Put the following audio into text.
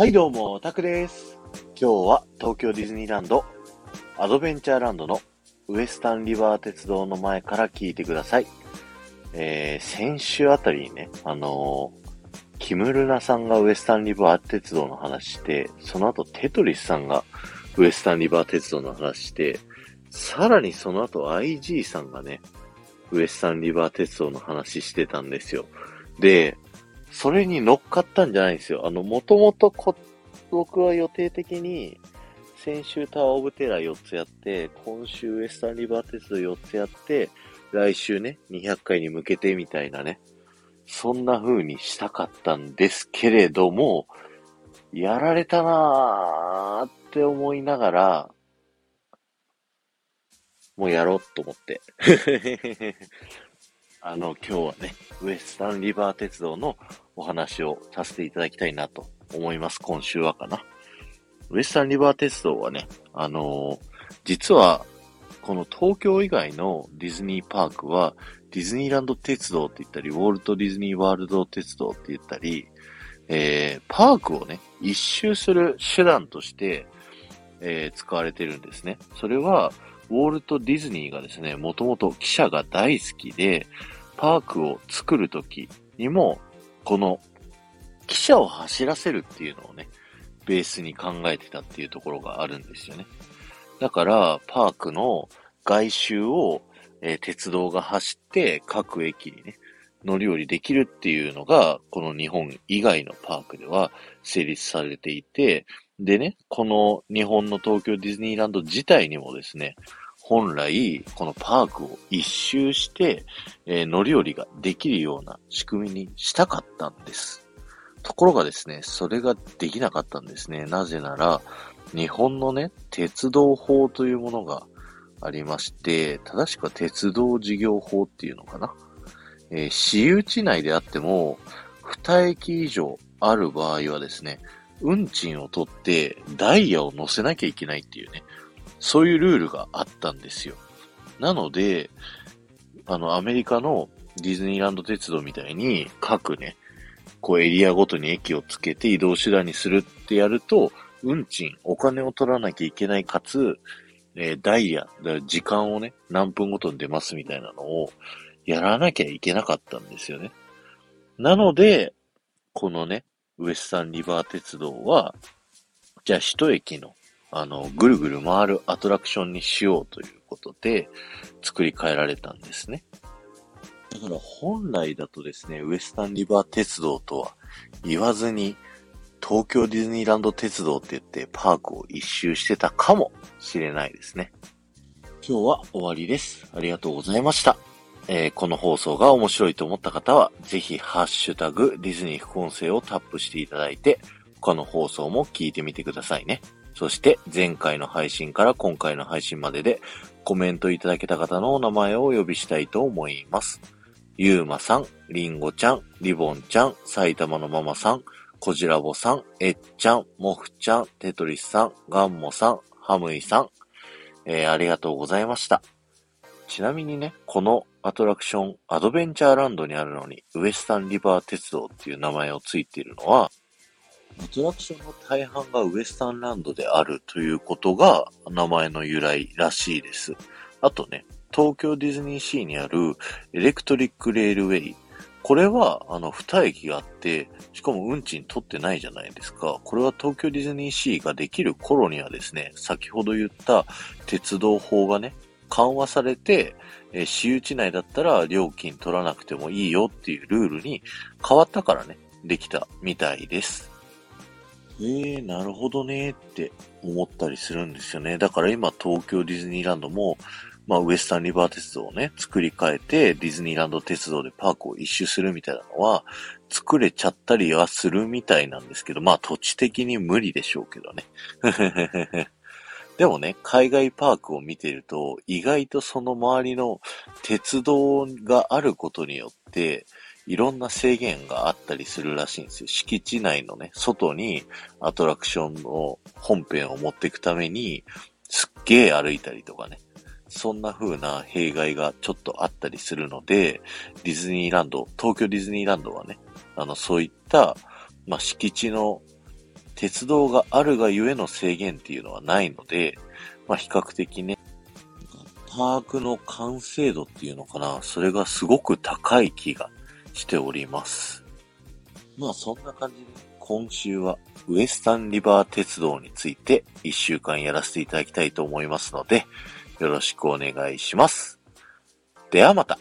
はいどうも、オタクです。今日は東京ディズニーランド、アドベンチャーランドのウエスタンリバー鉄道の前から聞いてください。えー、先週あたりにね、あのーキムルナさんがウエスタンリバー鉄道の話して、その後テトリスさんがウエスタンリバー鉄道の話して、さらにその後 IG さんがね、ウエスタンリバー鉄道の話してたんですよ。で、それに乗っかったんじゃないんですよ。あの、もともとこ、僕は予定的に、先週タワーオブテラー4つやって、今週ウエスタンリバー鉄道4つやって、来週ね、200回に向けてみたいなね。そんな風にしたかったんですけれども、やられたなーって思いながら、もうやろうと思って。あの、今日はね、ウエスタンリバー鉄道のお話をさせていただきたいなと思います。今週はかな。ウエスタンリバー鉄道はね、あのー実は、この東京以外のディズニーパークは、ディズニーランド鉄道って言ったり、ウォルト・ディズニー・ワールド鉄道って言ったり、えー、パークをね、一周する手段として、えー使われてるんですね。それは、ウォルト・ディズニーがですね、もともと汽車が大好きで、パークを作るときにも、この、汽車を走らせるっていうのをね、ベースに考えてたっていうところがあるんですよね。だから、パークの外周を、えー鉄道が走って各駅にね、乗り降りできるっていうのが、この日本以外のパークでは成立されていて、でね、この日本の東京ディズニーランド自体にもですね、本来、このパークを一周して、えー乗り降りができるような仕組みにしたかったんです。ところがですね、それができなかったんですね。なぜなら、日本のね、鉄道法というものがありまして、正しくは鉄道事業法っていうのかな。えー私有地内であっても、2駅以上ある場合はですね、運賃を取ってダイヤを乗せなきゃいけないっていうね、そういうルールがあったんですよ。なので、あの、アメリカのディズニーランド鉄道みたいに各ね、こうエリアごとに駅をつけて移動手段にするってやると、運賃、お金を取らなきゃいけないかつ、えーダイヤ、だ時間をね、何分ごとに出ますみたいなのをやらなきゃいけなかったんですよね。なので、このね、ウエスタンリバー鉄道は、じゃあ一駅の、あの、ぐるぐる回るアトラクションにしようということで、作り変えられたんですね。だから本来だとですね、ウエスタンリバー鉄道とは言わずに、東京ディズニーランド鉄道って言ってパークを一周してたかもしれないですね。今日は終わりです。ありがとうございました。えーこの放送が面白いと思った方は、ぜひハッシュタグディズニー副音声をタップしていただいて、他の放送も聞いてみてくださいね。そして前回の配信から今回の配信まででコメントいただけた方のお名前をお呼びしたいと思います。ゆうまさん、りんごちゃん、りぼんちゃん、埼玉のママさん、こじらぼさん、えっちゃん、もふちゃん、テトリスさん、ガンモさん、ハムイさん、えーありがとうございました。ちなみにね、このアトラクション、アドベンチャーランドにあるのに、ウエスタンリバー鉄道っていう名前をついているのは、アトラクションの大半がウエスタンランドであるということが名前の由来らしいです。あとね、東京ディズニーシーにあるエレクトリックレールウェイ。これは、あの、二駅があって、しかも運賃取ってないじゃないですか。これは東京ディズニーシーができる頃にはですね、先ほど言った鉄道法がね、緩和されて、えー私有地内だったら料金取らなくてもいいよっていうルールに変わったからね、できたみたいです。えー、なるほどねって思ったりするんですよね。だから今東京ディズニーランドも、まあウエスタンリバー鉄道をね、作り変えてディズニーランド鉄道でパークを一周するみたいなのは、作れちゃったりはするみたいなんですけど、まあ土地的に無理でしょうけどね。でもね、海外パークを見てると、意外とその周りの鉄道があることによって、いろんな制限があったりするらしいんですよ。敷地内のね、外にアトラクションの本編を持っていくために、すっげー歩いたりとかね。そんな風な弊害がちょっとあったりするので、ディズニーランド、東京ディズニーランドはね、あの、そういった、まあ、敷地の鉄道があるがゆえの制限っていうのはないので、まあ比較的ね、パークの完成度っていうのかな、それがすごく高い気がしております。まあそんな感じで、今週はウエスタンリバー鉄道について一週間やらせていただきたいと思いますので、よろしくお願いします。ではまた。